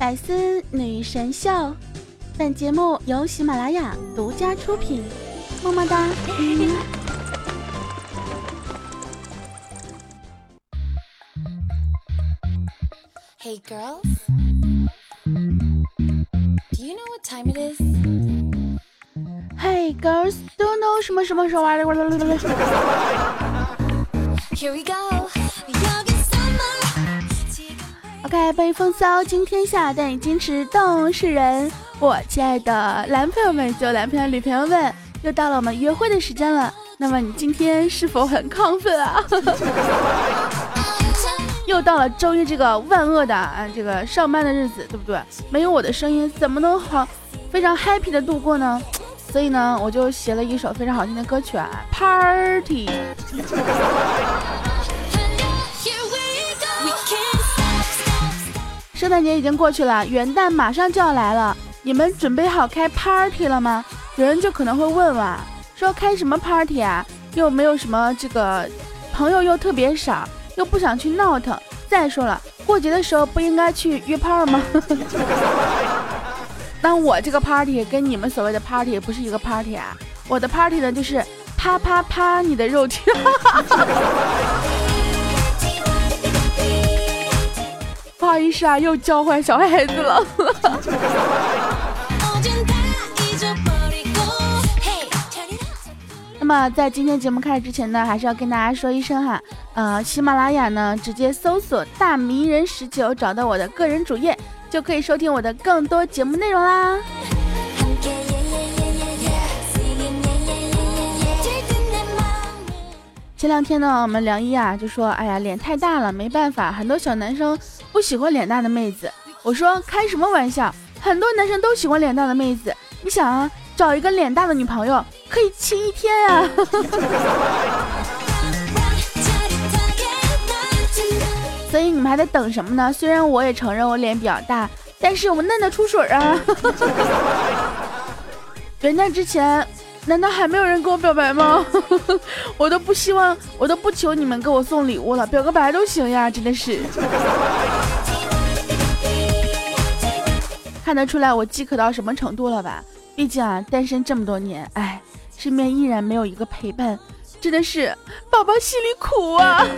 百思女神秀，本节目由喜马拉雅独家出品，么么哒。Hey girls, do you know what time it is? Hey girls, do you know 什么什么时候玩意儿？Here we go. 盖被风骚惊天下，但已矜持动世人。我亲爱的男朋友们、就男朋友、女朋友们，又到了我们约会的时间了。那么你今天是否很亢奋啊？又到了周一这个万恶的啊这个上班的日子，对不对？没有我的声音，怎么能好非常 happy 的度过呢？所以呢，我就写了一首非常好听的歌曲啊，Party。圣诞节已经过去了，元旦马上就要来了，你们准备好开 party 了吗？有人就可能会问啊，说开什么 party 啊？又没有什么这个朋友，又特别少，又不想去闹腾。再说了，过节的时候不应该去约炮吗？那我这个 party 跟你们所谓的 party 不是一个 party 啊，我的 party 呢就是啪啪啪你的肉体。好意思啊，又教坏小孩子了。那么在今天节目开始之前呢，还是要跟大家说一声哈，呃，喜马拉雅呢，直接搜索“大迷人十九”，找到我的个人主页，就可以收听我的更多节目内容啦。前两天呢，我们梁一啊就说，哎呀，脸太大了，没办法，很多小男生。不喜欢脸大的妹子，我说开什么玩笑？很多男生都喜欢脸大的妹子。你想啊，找一个脸大的女朋友可以亲一天啊。所以你们还在等什么呢？虽然我也承认我脸比较大，但是我嫩得出水啊。元旦之前，难道还没有人跟我表白吗？我都不希望，我都不求你们给我送礼物了，表个白都行呀，真的是。看得出来我饥渴到什么程度了吧？毕竟啊，单身这么多年，哎，身边依然没有一个陪伴，真的是宝宝心里苦啊！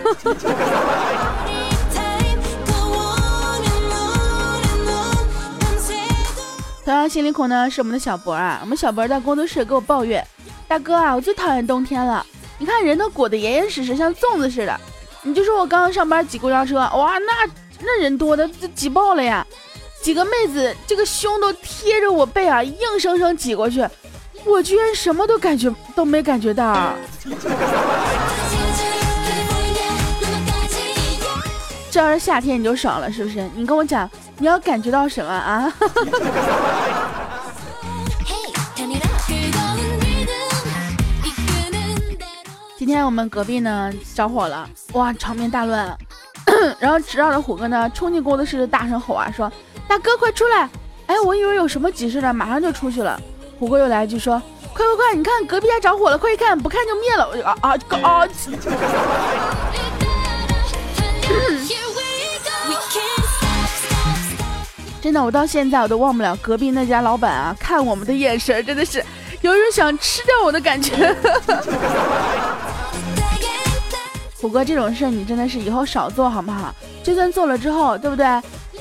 同样心里苦呢，是我们的小博啊。我们小博在工作室给我抱怨：“大哥啊，我最讨厌冬天了，你看人都裹得严严实实，像粽子似的。你就说我刚刚上班挤公交车，哇，那那人多的都挤爆了呀。”几个妹子，这个胸都贴着我背啊，硬生生挤过去，我居然什么都感觉都没感觉到。这要是夏天你就爽了，是不是？你跟我讲，你要感觉到什么啊？今天我们隔壁呢着火了，哇，场面大乱。然后迟到的虎哥呢冲进工作室大声吼啊，说。大哥，快出来！哎，我以为有什么急事呢，马上就出去了。虎哥又来一句说：“快快快，你看隔壁家着火了，快去看，不看就灭了。”我就啊啊啊！真的，我到现在我都忘不了隔壁那家老板啊，看我们的眼神，真的是有一种想吃掉我的感觉。虎哥，这种事你真的是以后少做好不好？就算做了之后，对不对？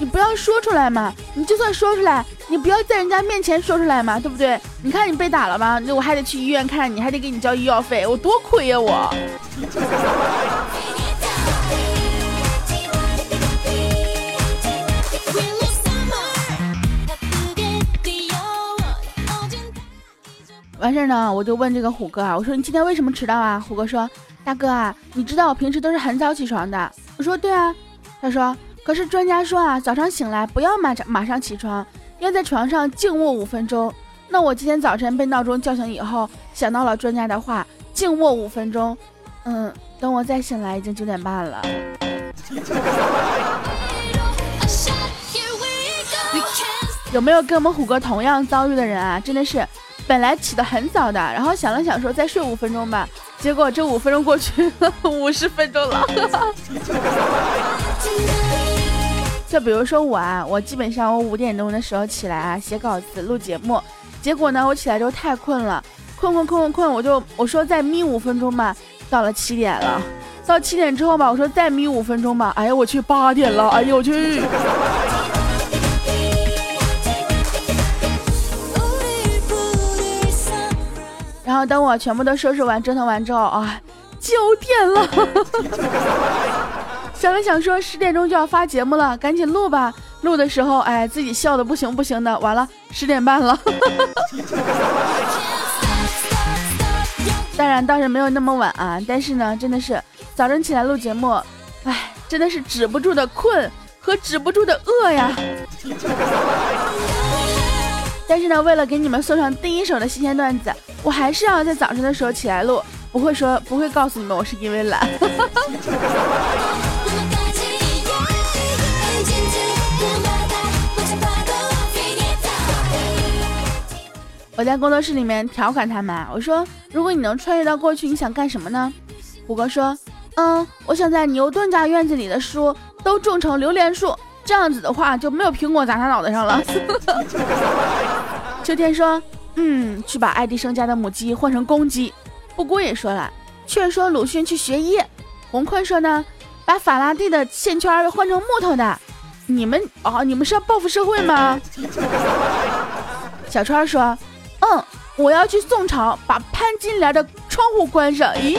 你不要说出来嘛！你就算说出来，你不要在人家面前说出来嘛，对不对？你看你被打了吗？那我还得去医院看你，还得给你交医药费，我多亏呀我！完事儿呢，我就问这个虎哥啊，我说你今天为什么迟到啊？虎哥说，大哥啊，你知道我平时都是很早起床的。我说对啊。他说。可是专家说啊，早上醒来不要马上马上起床，要在床上静卧五分钟。那我今天早晨被闹钟叫醒以后，想到了专家的话，静卧五分钟。嗯，等我再醒来已经九点半了。有没有跟我们虎哥同样遭遇的人啊？真的是，本来起得很早的，然后想了想说再睡五分钟吧，结果这五分钟过去五十分钟了。就比如说我啊，我基本上我五点钟的时候起来啊，写稿子录节目，结果呢，我起来之后太困了，困困困困困，我就我说再眯五分钟吧，到了七点了，到七点之后吧，我说再眯五分钟吧，哎呀我去八点了，哎呦我去。然后等我全部都收拾完、折腾完之后啊，九点了。想了想说十点钟就要发节目了，赶紧录吧。录的时候，哎，自己笑的不行不行的。完了，十点半了。当然倒是没有那么晚啊，但是呢，真的是早晨起来录节目，哎，真的是止不住的困和止不住的饿呀。但是呢，为了给你们送上第一手的新鲜段子，我还是要在早晨的时候起来录，不会说不会告诉你们我是因为懒。我在工作室里面调侃他们，我说：如果你能穿越到过去，你想干什么呢？虎哥说：嗯，我想在牛顿家院子里的树都种成榴莲树。这样子的话就没有苹果砸他脑袋上了。秋天说：“嗯，去把爱迪生家的母鸡换成公鸡。”布谷也说了：“劝说鲁迅去学医。”洪坤说呢：“把法拉第的线圈换成木头的。”你们哦，你们是要报复社会吗？小川说：“嗯，我要去宋朝，把潘金莲的窗户关上。”咦，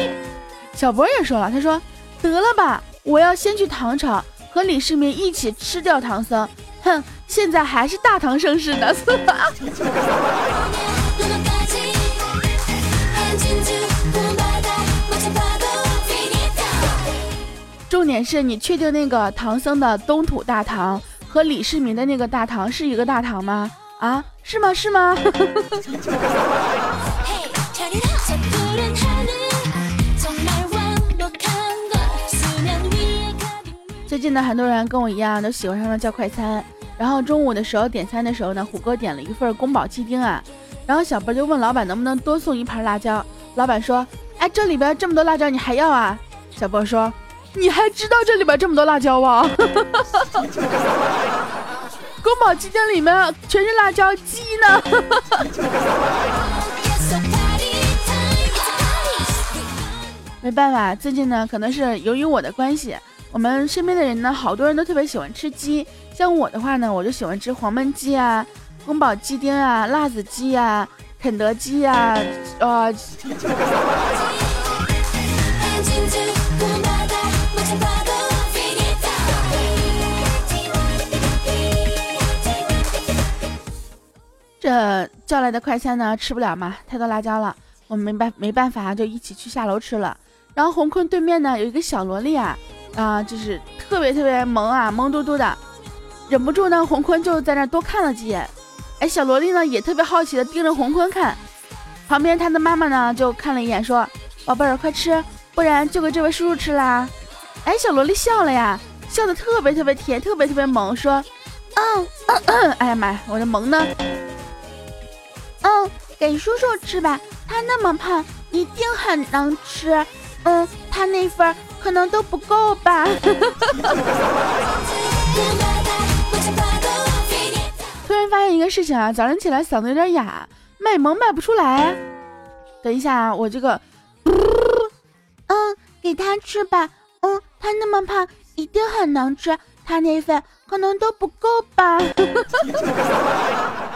小博也说了：“他说得了吧，我要先去唐朝。”和李世民一起吃掉唐僧，哼，现在还是大唐盛世呢。重点是你确定那个唐僧的东土大唐和李世民的那个大唐是一个大唐吗？啊，是吗？是吗？最近呢，很多人跟我一样都喜欢上了叫快餐。然后中午的时候点餐的时候呢，虎哥点了一份宫保鸡丁啊。然后小波就问老板能不能多送一盘辣椒。老板说：“哎，这里边这么多辣椒，你还要啊？”小波说：“你还知道这里边这么多辣椒啊？” 宫保鸡丁里面全是辣椒鸡呢。没办法，最近呢，可能是由于我的关系。我们身边的人呢，好多人都特别喜欢吃鸡。像我的话呢，我就喜欢吃黄焖鸡啊、宫保鸡丁啊、辣子鸡啊、肯德基啊，呃。这叫来的快餐呢，吃不了嘛，太多辣椒了。我们没办没办法，就一起去下楼吃了。然后红坤对面呢，有一个小萝莉啊。啊，就是特别特别萌啊，萌嘟嘟的，忍不住呢，洪坤就在那多看了几眼。哎，小萝莉呢也特别好奇的盯着洪坤看。旁边他的妈妈呢就看了一眼，说：“宝贝儿，快吃，不然就给这位叔叔吃啦。”哎，小萝莉笑了呀，笑的特别特别甜，特别特别萌，说：“嗯嗯嗯，哎呀妈呀，我的萌呢？嗯，给叔叔吃吧，他那么胖，一定很能吃。嗯，他那份。”可能都不够吧。突然发现一个事情啊，早上起来嗓子有点哑，卖萌卖不出来。等一下啊，我这个，嗯，给他吃吧。嗯，他那么胖，一定很能吃。他那份可能都不够吧。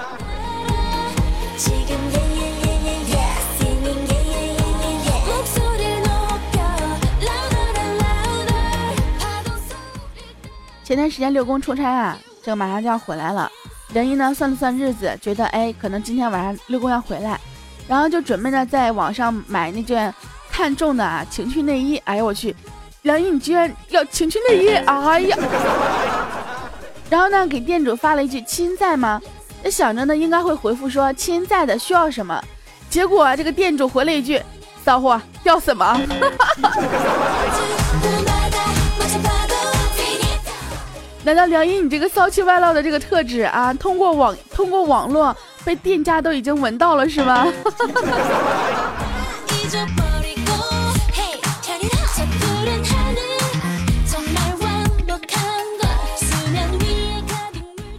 前段时间六公出差啊，这个马上就要回来了。梁一呢算了算日子，觉得哎，可能今天晚上六公要回来，然后就准备呢在网上买那件看中的啊情趣内衣。哎呀我去，梁一你居然要情趣内衣！哎呀，然后呢给店主发了一句亲在吗？那想着呢应该会回复说亲在的需要什么，结果这个店主回了一句骚货要什么？难道梁一你这个骚气外露的这个特质啊，通过网通过网络被店家都已经闻到了是吗？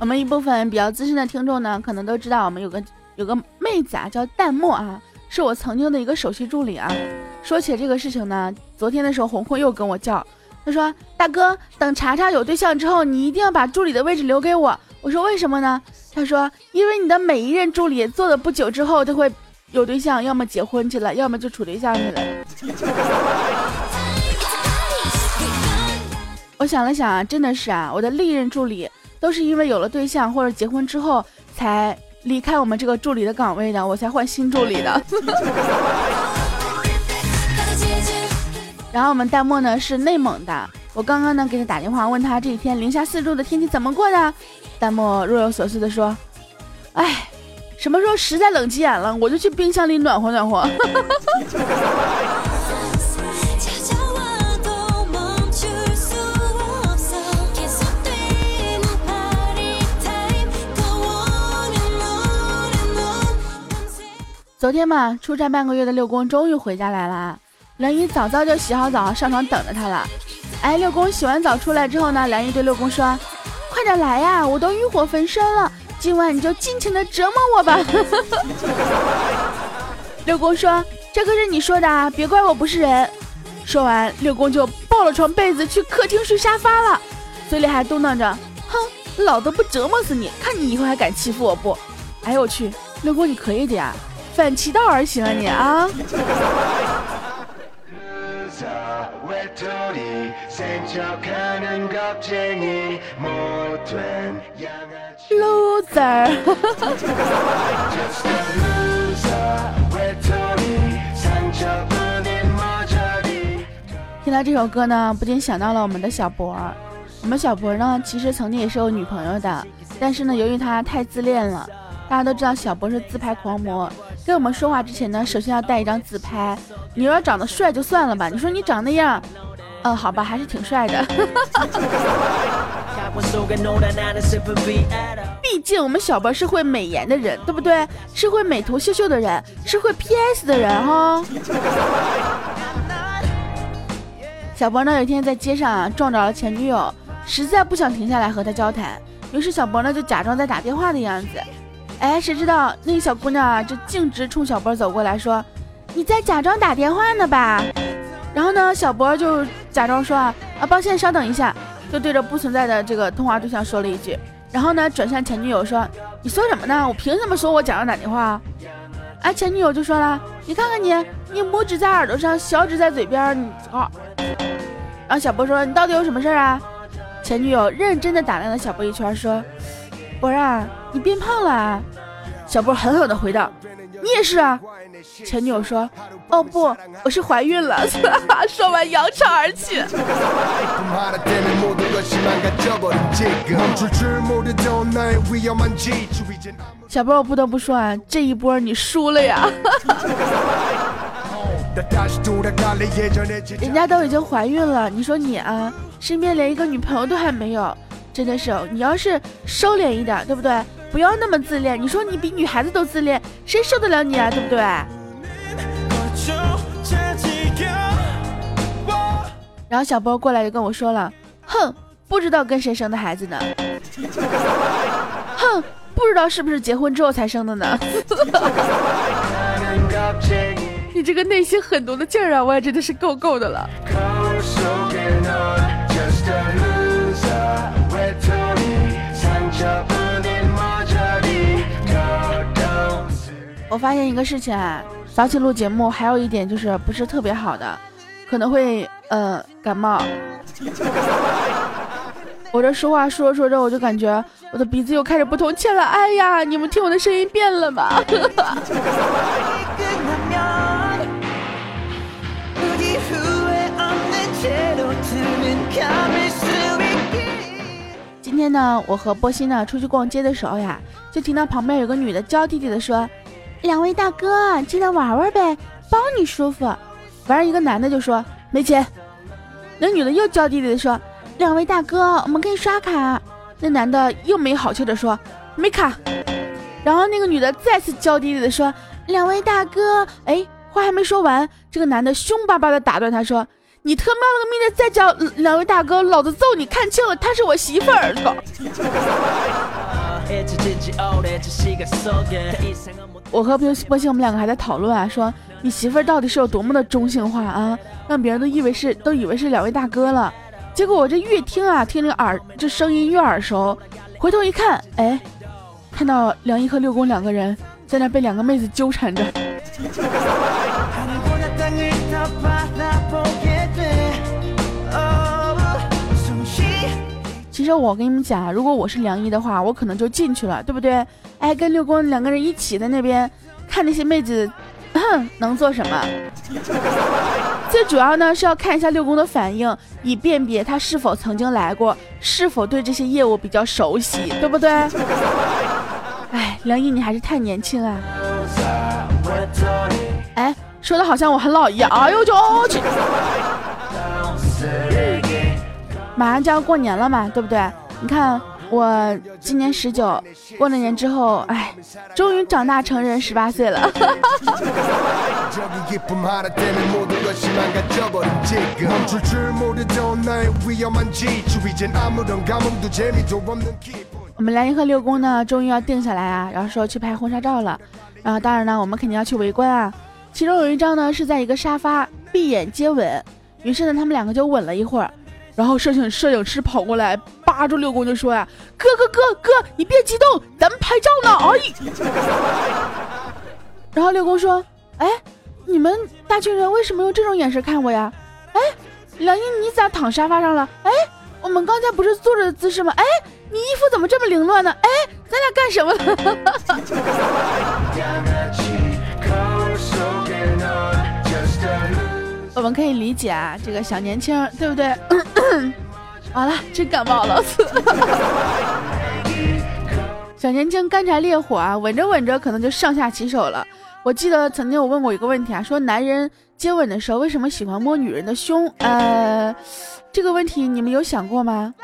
我们一部分比较资深的听众呢，可能都知道我们有个有个妹子啊，叫淡漠啊，是我曾经的一个首席助理啊。说起这个事情呢，昨天的时候红红又跟我叫，他说：“大哥，等查查有对象之后，你一定要把助理的位置留给我。”我说：“为什么呢？”他说：“因为你的每一任助理做的不久之后都会有对象，要么结婚去了，要么就处对象去了。”我想了想啊，真的是啊，我的历任助理。都是因为有了对象或者结婚之后才离开我们这个助理的岗位的，我才换新助理的。然后我们弹幕呢是内蒙的，我刚刚呢给他打电话问他这几天零下四度的天气怎么过的，弹幕若有所思的说：“哎，什么时候实在冷急眼了，我就去冰箱里暖和暖和。”昨天嘛，出差半个月的六公终于回家来了。梁姨早早就洗好澡上床等着他了。哎，六公洗完澡出来之后呢，梁姨对六公说：“快点来呀，我都欲火焚身了，今晚你就尽情的折磨我吧。”六公说：“这可是你说的啊，别怪我不是人。”说完，六公就抱了床被子去客厅睡沙发了，嘴里还嘟囔着：“哼，老子不折磨死你，看你以后还敢欺负我不？”哎呦我去，六公你可以的呀。反其道而行啊你啊！loser。听到这首歌呢，不禁想到了我们的小博。我们小博呢，其实曾经也是有女朋友的，但是呢，由于他太自恋了。大家都知道小博是自拍狂魔，跟我们说话之前呢，首先要带一张自拍。你要长得帅就算了吧，你说你长那样，嗯，好吧，还是挺帅的。毕竟我们小博是会美颜的人，对不对？是会美图秀秀的人，是会 PS 的人哈。小博呢，有一天在街上啊撞着了前女友，实在不想停下来和他交谈，于是小博呢就假装在打电话的样子。哎，谁知道那个小姑娘啊，就径直冲小博走过来说：“你在假装打电话呢吧？”然后呢，小博就假装说：“啊啊，抱歉，稍等一下。”就对着不存在的这个通话对象说了一句。然后呢，转向前女友说：“你说什么呢？我凭什么说我假装打电话？”啊，前女友就说了：“你看看你，你拇指在耳朵上，小指在嘴边，你啊。”然后小博说：“你到底有什么事儿啊？”前女友认真的打量了小博一圈，说：“博啊。”你变胖了啊，小波狠狠地回道：“你也是啊。”前女友说：“哦不，我是怀孕了。”说完扬长而去。小波，我不得不说啊，这一波你输了呀！人家都已经怀孕了，你说你啊，身边连一个女朋友都还没有，真的是，你要是收敛一点，对不对？不要那么自恋，你说你比女孩子都自恋，谁受得了你啊？对不对？然后小波过来就跟我说了，哼，不知道跟谁生的孩子呢？哼，不知道是不是结婚之后才生的呢？你这个内心狠毒的劲儿啊，我也真的是够够的了。我发现一个事情啊，早起录节目还有一点就是不是特别好的，可能会呃感冒。我这说话说着说着，我就感觉我的鼻子又开始不通气了。哎呀，你们听我的声音变了吗？今天呢，我和波西呢出去逛街的时候呀，就听到旁边有个女的娇滴滴的说。两位大哥，进来玩玩呗，包你舒服。完，一个男的就说没钱。那女的又娇滴滴的说：“两位大哥，我们可以刷卡。”那男的又没好气的说：“没卡。”然后那个女的再次娇滴滴的说：“两位大哥，哎，话还没说完，这个男的凶巴巴的打断他说：‘你特喵了个命的再叫两位大哥，老子揍你！看清了，她是我媳妇儿。’”我和波波星我们两个还在讨论啊，说你媳妇儿到底是有多么的中性化啊，让别人都以为是都以为是两位大哥了。结果我这越听啊，听这个耳这声音越耳熟，回头一看，哎，看到梁一和六公两个人在那被两个妹子纠缠着。实我跟你们讲，如果我是梁一的话，我可能就进去了，对不对？哎，跟六公两个人一起在那边看那些妹子，能做什么？最主要呢是要看一下六公的反应，以辨别他是否曾经来过，是否对这些业务比较熟悉，对不对？哎，梁一你还是太年轻啊！哎，说的好像我很老一样。哎呦我去！马上就要过年了嘛，对不对？你看我今年十九，过了年之后，哎，终于长大成人，十八岁了。我们兰姨和六宫呢，终于要定下来啊，然后说去拍婚纱照了。然后当然呢，我们肯定要去围观啊。其中有一张呢，是在一个沙发闭眼接吻，于是呢，他们两个就吻了一会儿。然后摄影摄影师跑过来，扒住六公就说呀：“哥哥哥哥，你别激动，咱们拍照呢。”哎，然后六公说：“哎，你们大群人为什么用这种眼神看我呀？哎，梁英你咋躺沙发上了？哎，我们刚才不是坐着的姿势吗？哎，你衣服怎么这么凌乱呢？哎，咱俩干什么了？” 我们可以理解啊，这个小年轻，对不对？完了，真感冒了。小年轻干柴烈火啊，吻着吻着可能就上下其手了。我记得曾经我问过一个问题啊，说男人接吻的时候为什么喜欢摸女人的胸？呃，这个问题你们有想过吗？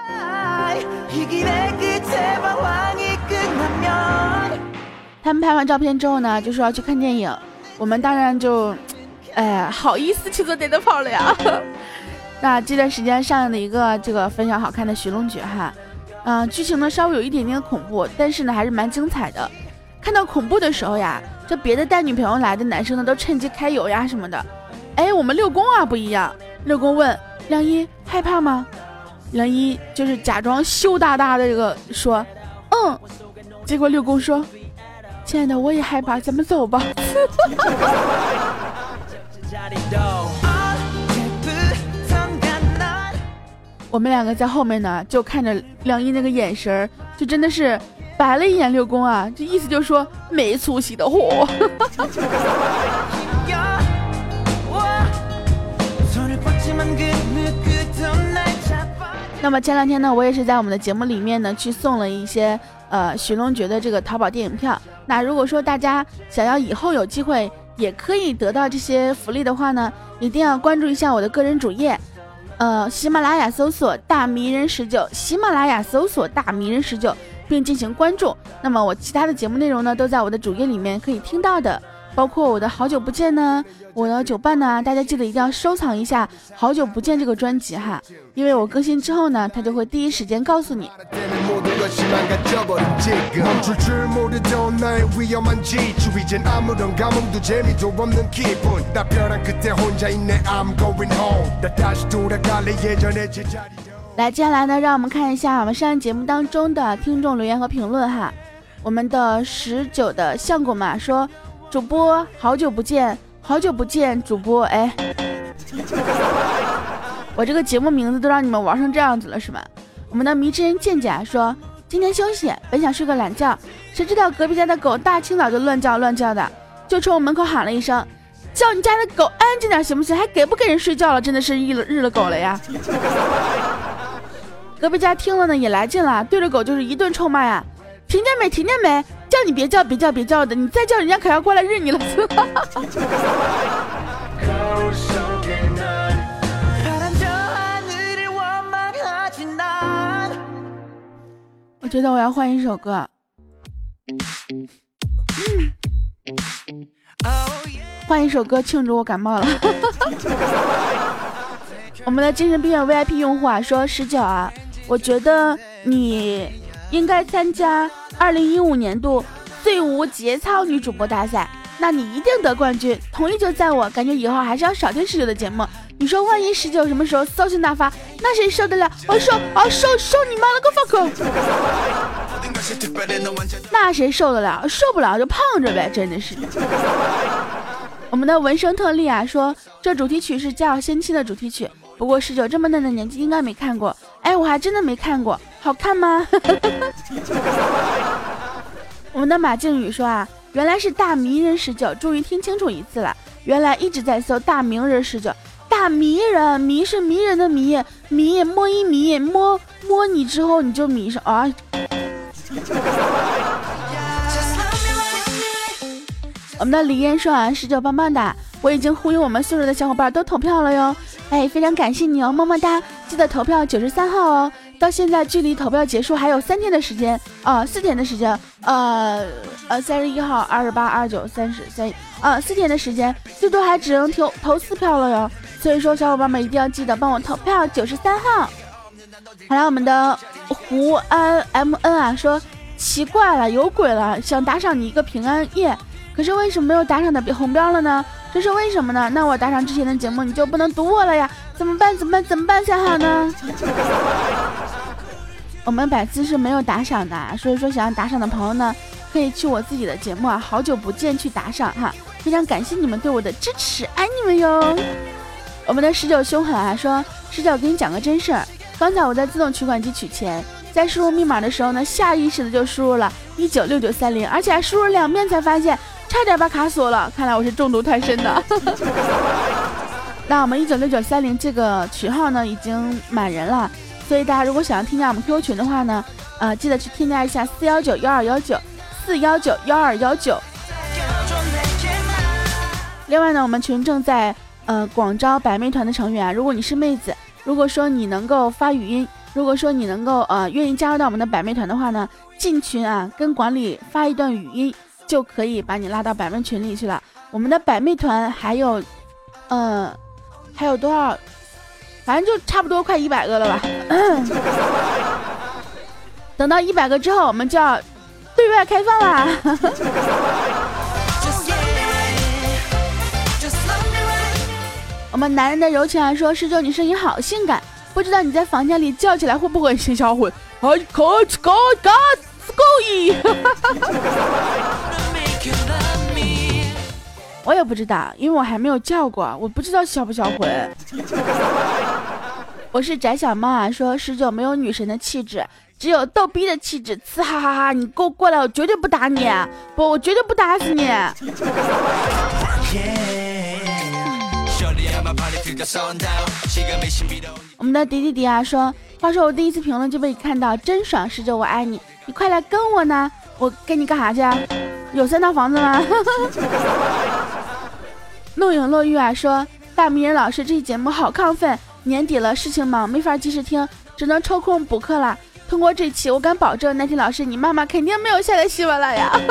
他们拍完照片之后呢，就说要去看电影，我们当然就。哎，好意思去做电灯泡了呀？那这段时间上映的一个这个非常好看的《寻龙诀》哈，嗯，剧情呢稍微有一点点恐怖，但是呢还是蛮精彩的。看到恐怖的时候呀，这别的带女朋友来的男生呢都趁机开油呀什么的。哎，我们六公啊不一样，六公问梁一害怕吗？梁一就是假装羞答答的这个说，嗯。结果六公说，亲爱的我也害怕，咱们走吧。我们两个在后面呢，就看着梁一那个眼神儿，就真的是白了一眼六公啊，这意思就是说没出息的货。那么前两天呢，我也是在我们的节目里面呢，去送了一些呃《寻龙诀》的这个淘宝电影票。那如果说大家想要以后有机会，也可以得到这些福利的话呢，一定要关注一下我的个人主页，呃，喜马拉雅搜索“大迷人十九”，喜马拉雅搜索“大迷人十九”，并进行关注。那么我其他的节目内容呢，都在我的主页里面可以听到的。包括我的好久不见呢，我的酒伴呢，大家记得一定要收藏一下《好久不见》这个专辑哈，因为我更新之后呢，他就会第一时间告诉你。来，接下来呢，让我们看一下我们上节目当中的听众留言和评论哈。我们的十九的相公嘛说。主播，好久不见，好久不见，主播，哎，我这个节目名字都让你们玩成这样子了是吗？我们的迷之人健健说，今天休息，本想睡个懒觉，谁知道隔壁家的狗大清早就乱叫乱叫的，就冲我门口喊了一声，叫你家的狗安静点行不行？还给不给人睡觉了？真的是日了日了狗了呀！隔壁家听了呢也来劲了，对着狗就是一顿臭骂呀，听见没？听见没？叫你别叫，别叫，别叫的！你再叫，人家可要过来日你了。我觉得我要换一首歌，换一首歌庆祝我感冒了。我们的精神病院 VIP 用户啊，说十九啊，我觉得你应该参加。二零一五年度最无节操女主播大赛，那你一定得冠军。同意就赞我，感觉以后还是要少听十九的节目。你说万一十九什么时候骚性大发，那谁受得了？我说啊，受受你妈了个 fuck！那谁受得了？受不了就胖着呗，真的是。我们的文声特例啊说，这主题曲是《家有仙妻》的主题曲。不过十九这么嫩的年纪应该没看过。哎，我还真的没看过，好看吗？我们的马靖宇说啊，原来是大迷人十九，终于听清楚一次了。原来一直在搜大名人十九。大迷人，迷是迷人的迷，迷摸一迷，摸摸你之后你就迷上啊！我们的李嫣说啊，十九棒棒的，我已经呼吁我们宿舍的小伙伴都投票了哟！哎，非常感谢你哦，么么哒！记得投票九十三号哦，到现在距离投票结束还有三天的时间啊，四天的时间，呃呃，三十一号、二十八、二十九、三十三，啊，四天的时间，最多还只能投投四票了哟。所以说，小伙伴们一定要记得帮我投票，九十三号。好了，我们的胡安 M N 啊说，奇怪了，有鬼了，想打赏你一个平安夜，可是为什么没有打赏的红标了呢？这是为什么呢？那我打赏之前的节目你就不能读我了呀？怎么办？怎么办？怎么办？才好呢？我们百思是没有打赏的，所以说想要打赏的朋友呢，可以去我自己的节目啊，好久不见去打赏哈，非常感谢你们对我的支持，爱你们哟。我们的十九凶狠啊，说十九给你讲个真事儿。刚才我在自动取款机取钱，在输入密码的时候呢，下意识的就输入了一九六九三零，而且还输入两遍才发现，差点把卡锁了。看来我是中毒太深的。那我们一九六九三零这个群号呢已经满人了，所以大家如果想要添加我们 QQ 群的话呢，呃，记得去添加一下四幺九幺二幺九四幺九幺二幺九。另外呢，我们群正在。呃，广招百媚团的成员！如果你是妹子，如果说你能够发语音，如果说你能够呃愿意加入到我们的百媚团的话呢，进群啊，跟管理发一段语音，就可以把你拉到百媚群里去了。我们的百媚团还有，呃，还有多少？反正就差不多快一百个了吧。等到一百个之后，我们就要对外开放啦。我们男人的柔情啊，说师舅你声音好性感，不知道你在房间里叫起来会不会心销魂？哎，可可嘎子够意。我也不知道，因为我还没有叫过，我不知道销不销魂。我是翟小猫啊，说十九没有女神的气质，只有逗逼的气质。呲哈哈哈！你给我过来，我绝对不打你，不，我绝对不打死你。我们的迪迪迪啊说，话说我第一次评论就被你看到，真爽！十九我爱你，你快来跟我呢，我跟你干啥去？有三套房子吗？怒影落玉啊说，大迷人老师这期节目好亢奋，年底了事情忙没法及时听，只能抽空补课了。通过这期，我敢保证，那天老师你妈妈肯定没有下载喜马拉雅。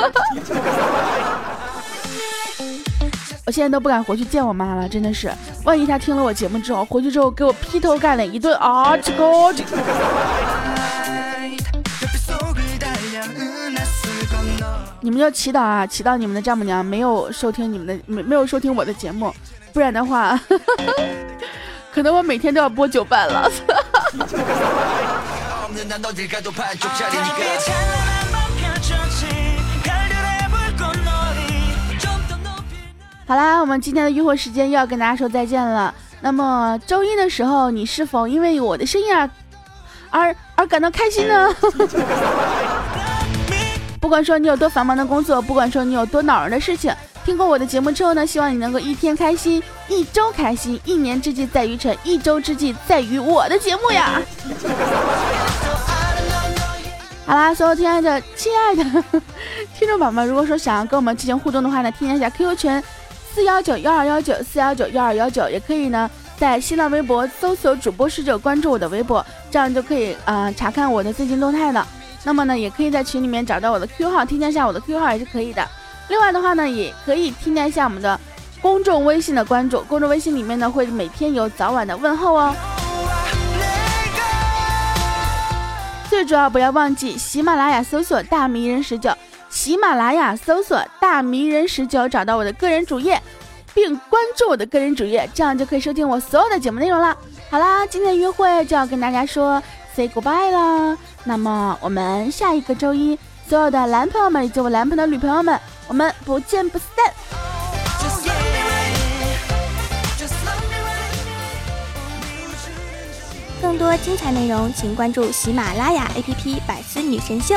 我现在都不敢回去见我妈了，真的是，万一她听了我节目之后，回去之后给我劈头盖脸一顿啊！这个这个，你们要祈祷啊，祈祷你们的丈母娘没有收听你们的，没没有收听我的节目，不然的话，可能我每天都要播九版了。好啦，我们今天的约会时间又要跟大家说再见了。那么周一的时候，你是否因为我的声音而而而感到开心呢？不管说你有多繁忙的工作，不管说你有多恼人的事情，听过我的节目之后呢，希望你能够一天开心，一周开心，一年之计在于晨，一周之计在于我的节目呀。好啦，所有亲爱的 亲爱的听众宝宝们，如果说想要跟我们进行互动的话呢，添加一下 QQ 群。四幺九幺二幺九四幺九幺二幺九也可以呢，在新浪微博搜索主播十九，关注我的微博，这样就可以呃查看我的最近动态了。那么呢，也可以在群里面找到我的 Q 号，添加一下我的 Q 号也是可以的。另外的话呢，也可以添加一下我们的公众微信的关注，公众微信里面呢会每天有早晚的问候哦。最主要不要忘记喜马拉雅搜索大迷人十九，喜马拉雅搜索大迷人十九，找到我的个人主页，并关注我的个人主页，这样就可以收听我所有的节目内容了。好啦，今天的约会就要跟大家说 say goodbye 了。那么我们下一个周一，所有的男朋友们以及我男朋友的女朋友们，我们不见不散。更多精彩内容，请关注喜马拉雅 APP《百思女神秀》。